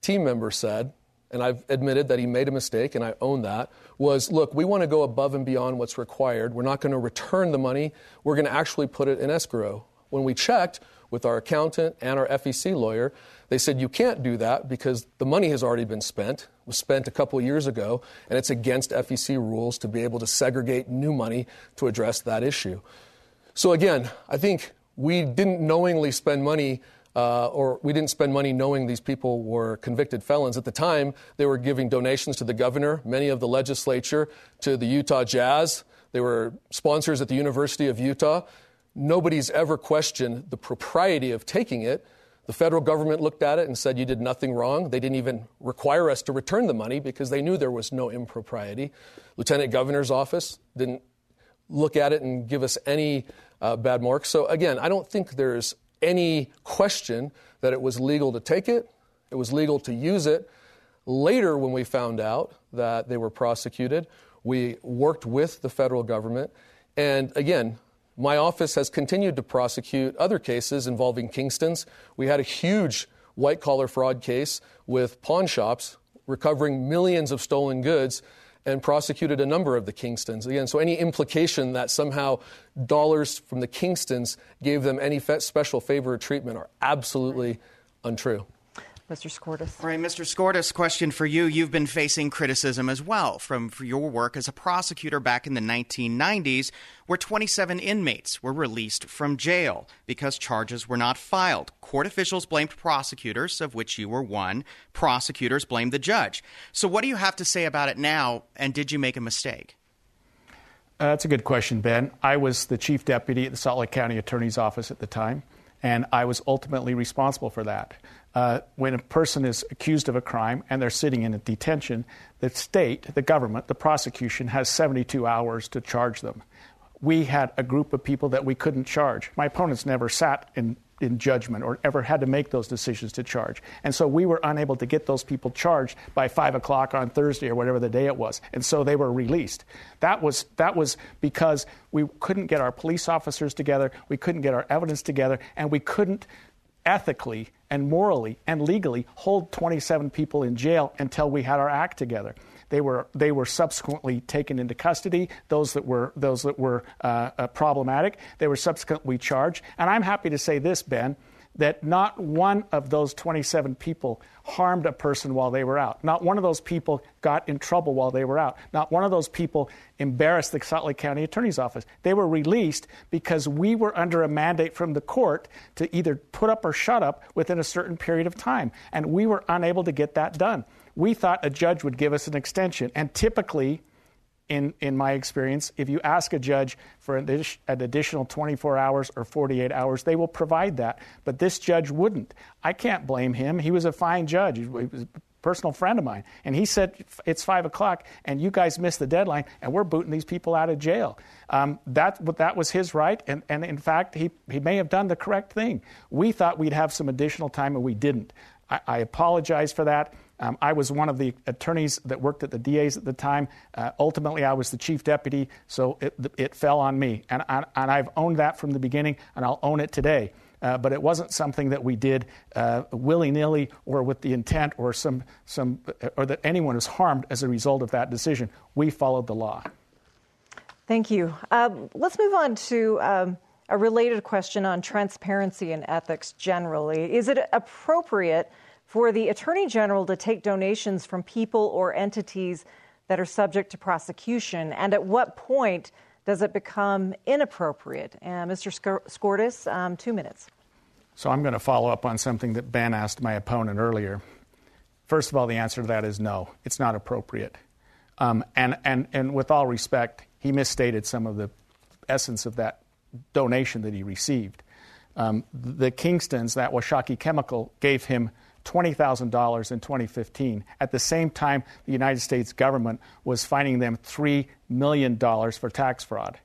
team members said, and I've admitted that he made a mistake, and I own that, was look, we want to go above and beyond what's required. We're not going to return the money, we're going to actually put it in escrow. When we checked with our accountant and our FEC lawyer, they said you can't do that because the money has already been spent, was spent a couple years ago, and it's against FEC rules to be able to segregate new money to address that issue. So again, I think we didn't knowingly spend money uh, or we didn't spend money knowing these people were convicted felons. At the time, they were giving donations to the governor, many of the legislature, to the Utah Jazz. They were sponsors at the University of Utah. Nobody's ever questioned the propriety of taking it. The federal government looked at it and said you did nothing wrong. They didn't even require us to return the money because they knew there was no impropriety. Lieutenant Governor's office didn't look at it and give us any uh, bad marks. So again, I don't think there's any question that it was legal to take it, it was legal to use it. Later, when we found out that they were prosecuted, we worked with the federal government. And again, my office has continued to prosecute other cases involving Kingstons. We had a huge white collar fraud case with pawn shops recovering millions of stolen goods and prosecuted a number of the Kingstons. Again, so any implication that somehow dollars from the Kingstons gave them any special favor or treatment are absolutely untrue. Mr. Skordas. All right, Mr. Skordas, question for you. You've been facing criticism as well from your work as a prosecutor back in the 1990s, where 27 inmates were released from jail because charges were not filed. Court officials blamed prosecutors, of which you were one. Prosecutors blamed the judge. So, what do you have to say about it now, and did you make a mistake? Uh, that's a good question, Ben. I was the chief deputy at the Salt Lake County Attorney's Office at the time, and I was ultimately responsible for that uh, when a person is accused of a crime and they're sitting in detention, the state, the government, the prosecution has 72 hours to charge them. We had a group of people that we couldn't charge. My opponents never sat in, in judgment or ever had to make those decisions to charge. And so we were unable to get those people charged by 5 o'clock on Thursday or whatever the day it was. And so they were released. That was, that was because we couldn't get our police officers together, we couldn't get our evidence together, and we couldn't ethically and morally and legally hold 27 people in jail until we had our act together. They were, they were subsequently taken into custody, those that were, those that were uh, uh, problematic. They were subsequently charged. And I'm happy to say this, Ben that not one of those 27 people harmed a person while they were out. Not one of those people got in trouble while they were out. Not one of those people embarrassed the Salt Lake County Attorney's Office. They were released because we were under a mandate from the court to either put up or shut up within a certain period of time. And we were unable to get that done. We thought a judge would give us an extension. And typically, in, in my experience, if you ask a judge for an, additional 24 hours or 48 hours, they will provide that. But this judge wouldn't. I can't blame him. He was a fine judge. He was a personal friend of mine. And he said, It's 5 o'clock, and you guys missed the deadline, and we're booting these people out of jail. Um, that, that was his right, and, and in fact, he, he may have done the correct thing. We thought we'd have some additional time, and we didn't. I, I apologize for that. Um, I was one of the attorneys that worked at the DA's at the time. Uh, ultimately, I was the chief deputy, so it, it fell on me. And, I, and I've owned that from the beginning, and I'll own it today. Uh, but it wasn't something that we did uh, willy nilly or with the intent or, some, some, or that anyone was harmed as a result of that decision. We followed the law. Thank you. Um, let's move on to. Um, a related question on transparency and ethics generally. Is it appropriate for the Attorney General to take donations from people or entities that are subject to prosecution? And at what point does it become inappropriate? Uh, Mr. Skordas, um, two minutes. So I'm going to follow up on something that Ben asked my opponent earlier. First of all, the answer to that is no, it's not appropriate. Um, and, and, and with all respect, he misstated some of the essence of that donation that he received. Um, the Kingstons, that Washakie Chemical, gave him $20,000 in 2015. At the same time, the United States government was fining them $3 million for tax fraud.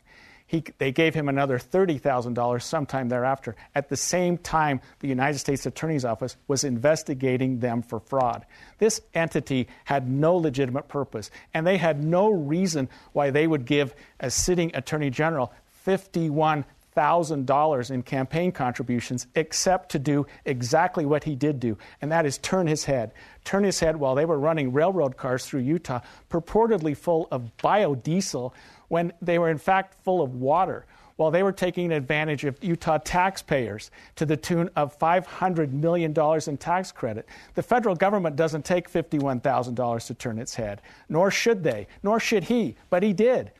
He, they gave him another $30,000 sometime thereafter. At the same time, the United States Attorney's Office was investigating them for fraud. This entity had no legitimate purpose, and they had no reason why they would give a sitting Attorney General $51 $51,000 in campaign contributions except to do exactly what he did do, and that is turn his head. Turn his head while they were running railroad cars through Utah, purportedly full of biodiesel, when they were in fact full of water while they were taking advantage of Utah taxpayers to the tune of $500 million in tax credit. The federal government doesn't take $51,000 to turn its head, nor should they, nor should he, but he did.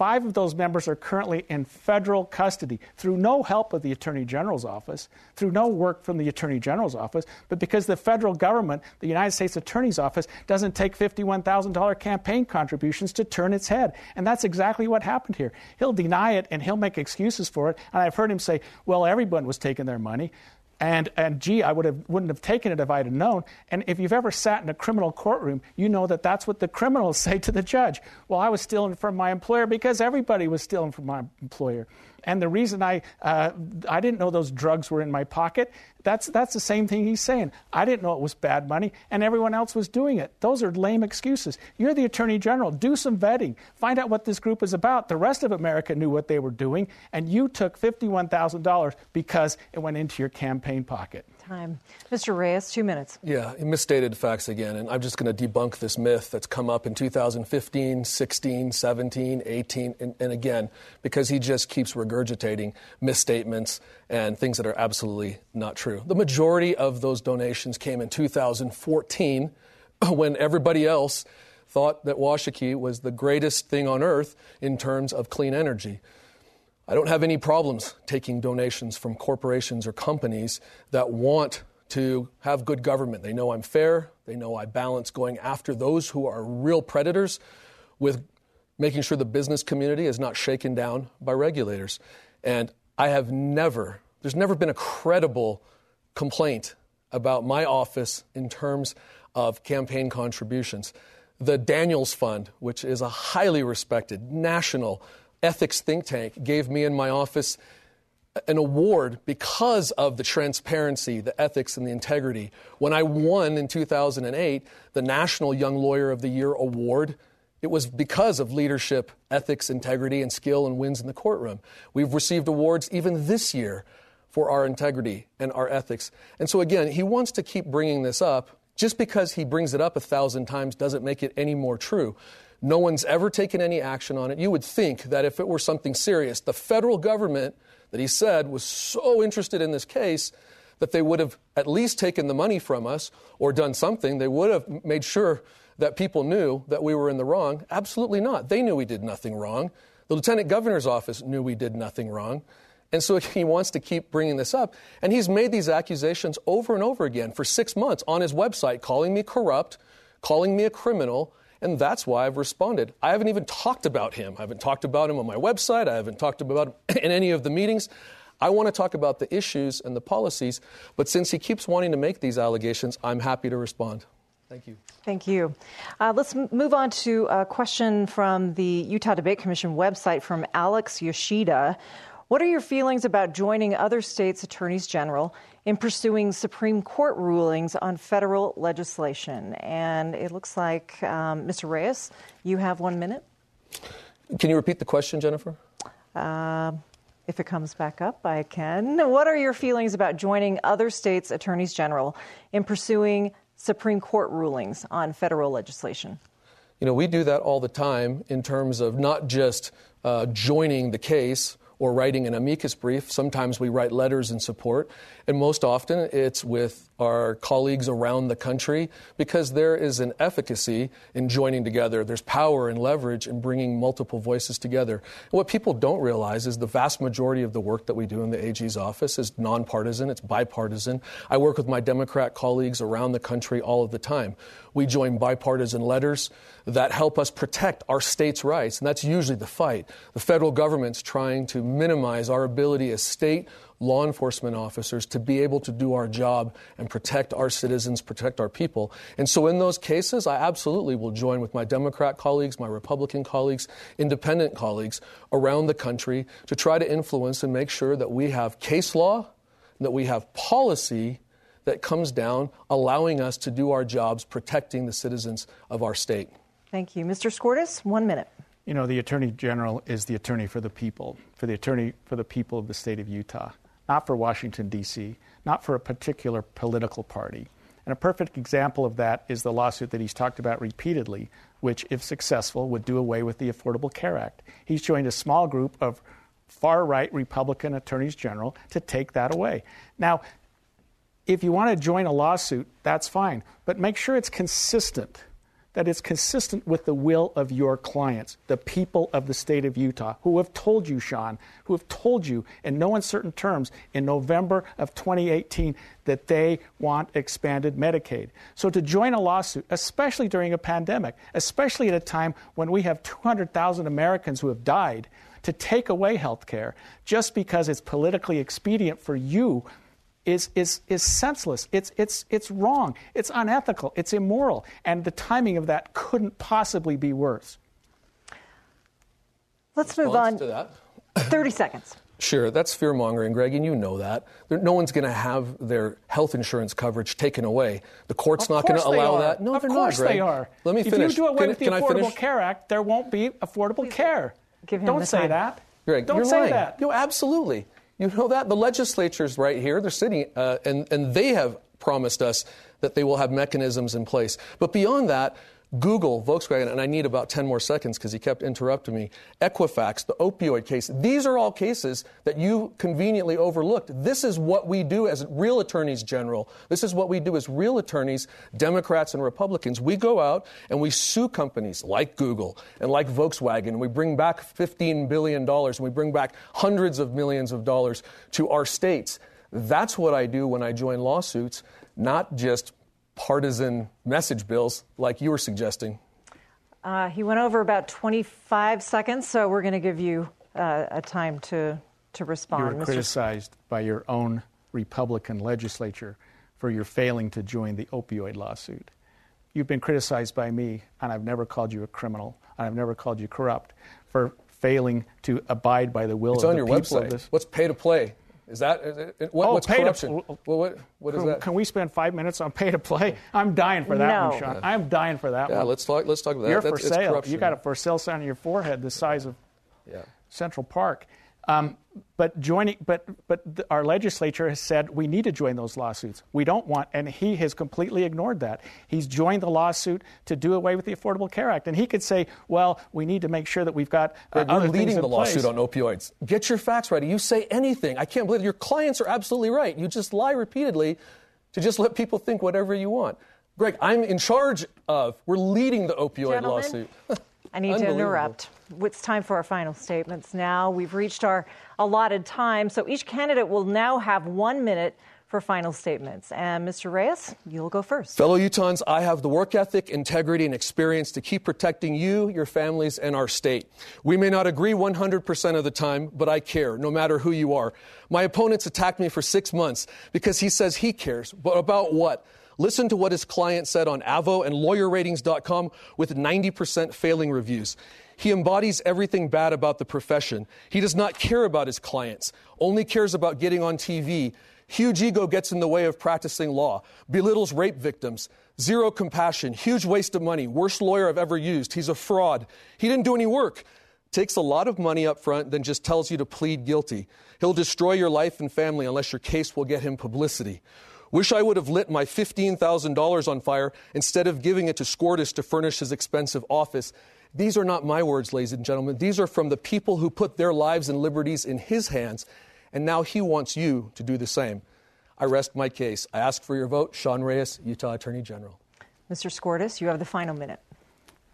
Five of those members are currently in federal custody through no help of the Attorney General's office, through no work from the Attorney General's office, but because the federal government, the United States Attorney's office, doesn't take $51,000 campaign contributions to turn its head. And that's exactly what happened here. He'll deny it and he'll make excuses for it. And I've heard him say, well, everyone was taking their money. And, and gee, I would have, wouldn't have taken it if I'd have known. And if you've ever sat in a criminal courtroom, you know that that's what the criminals say to the judge. Well, I was stealing from my employer because everybody was stealing from my employer. And the reason I, uh, I didn't know those drugs were in my pocket, that's, that's the same thing he's saying. I didn't know it was bad money, and everyone else was doing it. Those are lame excuses. You're the Attorney General. Do some vetting. Find out what this group is about. The rest of America knew what they were doing, and you took $51,000 because it went into your campaign pocket time. Mr. Reyes, two minutes. Yeah, misstated facts again. And I'm just going to debunk this myth that's come up in 2015, 16, 17, 18, and, and again, because he just keeps regurgitating misstatements and things that are absolutely not true. The majority of those donations came in 2014 when everybody else thought that Washakie was the greatest thing on earth in terms of clean energy. I don't have any problems taking donations from corporations or companies that want to have good government. They know I'm fair. They know I balance going after those who are real predators with making sure the business community is not shaken down by regulators. And I have never, there's never been a credible complaint about my office in terms of campaign contributions. The Daniels Fund, which is a highly respected national ethics think tank gave me in my office an award because of the transparency, the ethics, and the integrity. When I won in 2008 the National Young Lawyer of the Year award, it was because of leadership, ethics, integrity, and skill and wins in the courtroom. We've received awards even this year for our integrity and our ethics. And so, again, he wants to keep bringing this up. Just because he brings it up a thousand times doesn't make it any more true. No one's ever taken any action on it. You would think that if it were something serious, the federal government that he said was so interested in this case that they would have at least taken the money from us or done something. They would have made sure that people knew that we were in the wrong. Absolutely not. They knew we did nothing wrong. The lieutenant governor's office knew we did nothing wrong. And so he wants to keep bringing this up. And he's made these accusations over and over again for six months on his website, calling me corrupt, calling me a criminal, and that's why I've responded. I haven't even talked about him. I haven't talked about him on my website. I haven't talked about him in any of the meetings. I want to talk about the issues and the policies, but since he keeps wanting to make these allegations, I'm happy to respond. Thank you. Thank you. Uh, let's move on to a question from the Utah Debate Commission website from Alex Yoshida. What are your feelings about joining other states' attorneys general in pursuing Supreme Court rulings on federal legislation? And it looks like, um, Mr. Reyes, you have one minute. Can you repeat the question, Jennifer? Uh, if it comes back up, I can. What are your feelings about joining other states' attorneys general in pursuing Supreme Court rulings on federal legislation? You know, we do that all the time in terms of not just uh, joining the case or writing an amicus brief. Sometimes we write letters in support, and most often it's with our colleagues around the country because there is an efficacy in joining together. There's power and leverage in bringing multiple voices together. And what people don't realize is the vast majority of the work that we do in the AG's office is nonpartisan, it's bipartisan. I work with my Democrat colleagues around the country all of the time. We join bipartisan letters that help us protect our states' rights, and that's usually the fight. The federal government's trying to minimize our ability as state law enforcement officers to be able to do our job and protect our citizens, protect our people. And so, in those cases, I absolutely will join with my Democrat colleagues, my Republican colleagues, independent colleagues around the country to try to influence and make sure that we have case law, that we have policy that comes down, allowing us to do our jobs protecting the citizens of our state. Thank you. Mr. Skordas, one minute. You know, the Attorney General is the attorney for the people, for the attorney for the people of the state of Utah, not for Washington, D.C., not for a particular political party. And a perfect example of that is the lawsuit that he's talked about repeatedly, which, if successful, would do away with the Affordable Care Act. He's joined a small group of far right Republican attorneys general to take that away. Now, if you want to join a lawsuit, that's fine, but make sure it's consistent that it's consistent with the will of your clients, the people of the state of Utah, who have told you, Sean, who have told you in no uncertain terms in November of 2018 that they want expanded Medicaid. So to join a lawsuit, especially during a pandemic, especially at a time when we have 200,000 Americans who have died, to take away health care just because it's politically expedient for you is, is, is senseless. It's, it's, it's wrong. It's unethical. It's immoral. And the timing of that couldn't possibly be worse. Let's move on. to that. 30 seconds. Sure, that's fear mongering, Greg, and you know that. No one's going to have their health insurance coverage taken away. The court's of not going to allow are. that. No, of they're course not, Greg. they are. Let me if finish. If you do away can, with the Affordable Care Act, there won't be affordable Please care. Give him Don't the say time. that. Greg, Don't you're say lying. that. No, absolutely. You know that the legislature's right here. They're sitting, uh, and and they have promised us that they will have mechanisms in place. But beyond that, Google, Volkswagen, and I need about 10 more seconds because he kept interrupting me. Equifax, the opioid case, these are all cases that you conveniently overlooked. This is what we do as real attorneys general. This is what we do as real attorneys, Democrats and Republicans. We go out and we sue companies like Google and like Volkswagen, and we bring back $15 billion and we bring back hundreds of millions of dollars to our states. That's what I do when I join lawsuits, not just partisan message bills like you were suggesting. Uh, he went over about 25 seconds, so we're going to give you uh, a time to, to respond. You were Mr. criticized by your own Republican legislature for your failing to join the opioid lawsuit. You've been criticized by me, and I've never called you a criminal, and I've never called you corrupt for failing to abide by the will it's of on the your people website. of this. What's pay to play? Is that is it, what, oh, what's pay corruption? To, well, what, what is can, that? Can we spend five minutes on pay to play? I'm dying for that no. one, Sean. I'm dying for that yeah, one. let's talk. Let's talk about that. You're That's, for sale. You got a for sale sign on your forehead the size of Yeah. Central Park. Um, but joining, but but the, our legislature has said we need to join those lawsuits. We don't want, and he has completely ignored that. He's joined the lawsuit to do away with the Affordable Care Act, and he could say, "Well, we need to make sure that we've got Uh, you're things leading in the lawsuit on opioids. Get your facts right. You say anything. I can't believe it. your clients are absolutely right. You just lie repeatedly to just let people think whatever you want. Greg, I'm in charge of. We're leading the opioid Gentlemen, lawsuit. I need to interrupt. It's time for our final statements now. We've reached our allotted time, so each candidate will now have one minute for final statements. And Mr. Reyes, you'll go first. Fellow Utahns, I have the work ethic, integrity, and experience to keep protecting you, your families, and our state. We may not agree 100% of the time, but I care, no matter who you are. My opponents attacked me for six months because he says he cares, but about what? Listen to what his client said on Avvo and lawyerratings.com with 90% failing reviews. He embodies everything bad about the profession. He does not care about his clients, only cares about getting on TV. Huge ego gets in the way of practicing law, belittles rape victims, zero compassion, huge waste of money, worst lawyer I've ever used. He's a fraud. He didn't do any work. Takes a lot of money up front, then just tells you to plead guilty. He'll destroy your life and family unless your case will get him publicity. Wish I would have lit my $15,000 on fire instead of giving it to Skordas to furnish his expensive office. These are not my words, ladies and gentlemen. These are from the people who put their lives and liberties in his hands, and now he wants you to do the same. I rest my case. I ask for your vote. Sean Reyes, Utah Attorney General. Mr. Skordas, you have the final minute.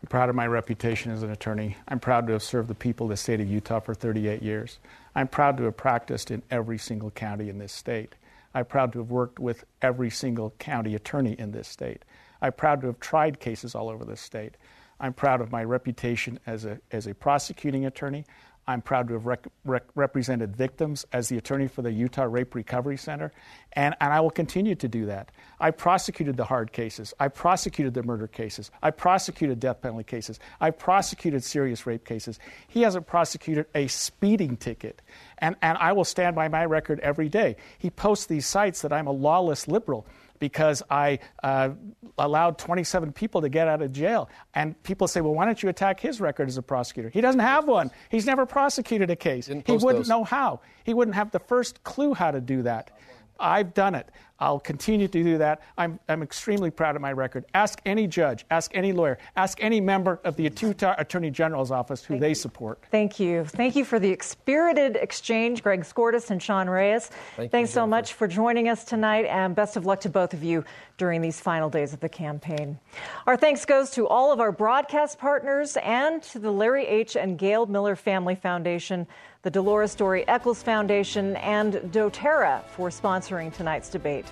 I'm proud of my reputation as an attorney. I'm proud to have served the people of the state of Utah for 38 years. I'm proud to have practiced in every single county in this state. I'm proud to have worked with every single county attorney in this state. I'm proud to have tried cases all over this state. I'm proud of my reputation as a, as a prosecuting attorney. I'm proud to have rec- rec- represented victims as the attorney for the Utah Rape Recovery Center, and, and I will continue to do that. I prosecuted the hard cases. I prosecuted the murder cases. I prosecuted death penalty cases. I prosecuted serious rape cases. He hasn't prosecuted a speeding ticket, and, and I will stand by my record every day. He posts these sites that I'm a lawless liberal. because I uh, allowed 27 people to get out of jail. And people say, well, why don't you attack his record as a prosecutor? He doesn't have one. He's never prosecuted a case. He wouldn't those. know how. He wouldn't have the first clue how to do that. I've done it. I'll continue to do that. I'm, I'm extremely proud of my record. Ask any judge, ask any lawyer, ask any member of the Utah Attorney General's office who Thank they you. support. Thank you. Thank you for the spirited exchange, Greg Skordas and Sean Reyes. Thank you, Thanks so much for joining us tonight, and best of luck to both of you during these final days of the campaign. Our thanks goes to all of our broadcast partners and to the Larry H. and Gail Miller Family Foundation, the Dolores Doré Eccles Foundation, and doTERRA for sponsoring tonight's debate.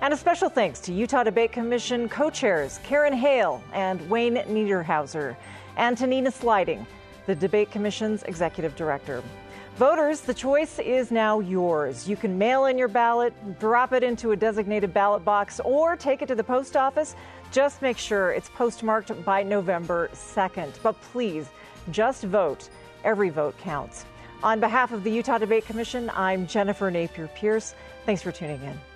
And a special thanks to Utah Debate Commission co chairs Karen Hale and Wayne Niederhauser, and to Nena Slighting, the Debate Commission's executive director. Voters, the choice is now yours. You can mail in your ballot, drop it into a designated ballot box, or take it to the post office. Just make sure it's postmarked by November 2nd. But please, just vote. Every vote counts. On behalf of the Utah Debate Commission, I'm Jennifer Napier Pearce. Thanks for tuning in.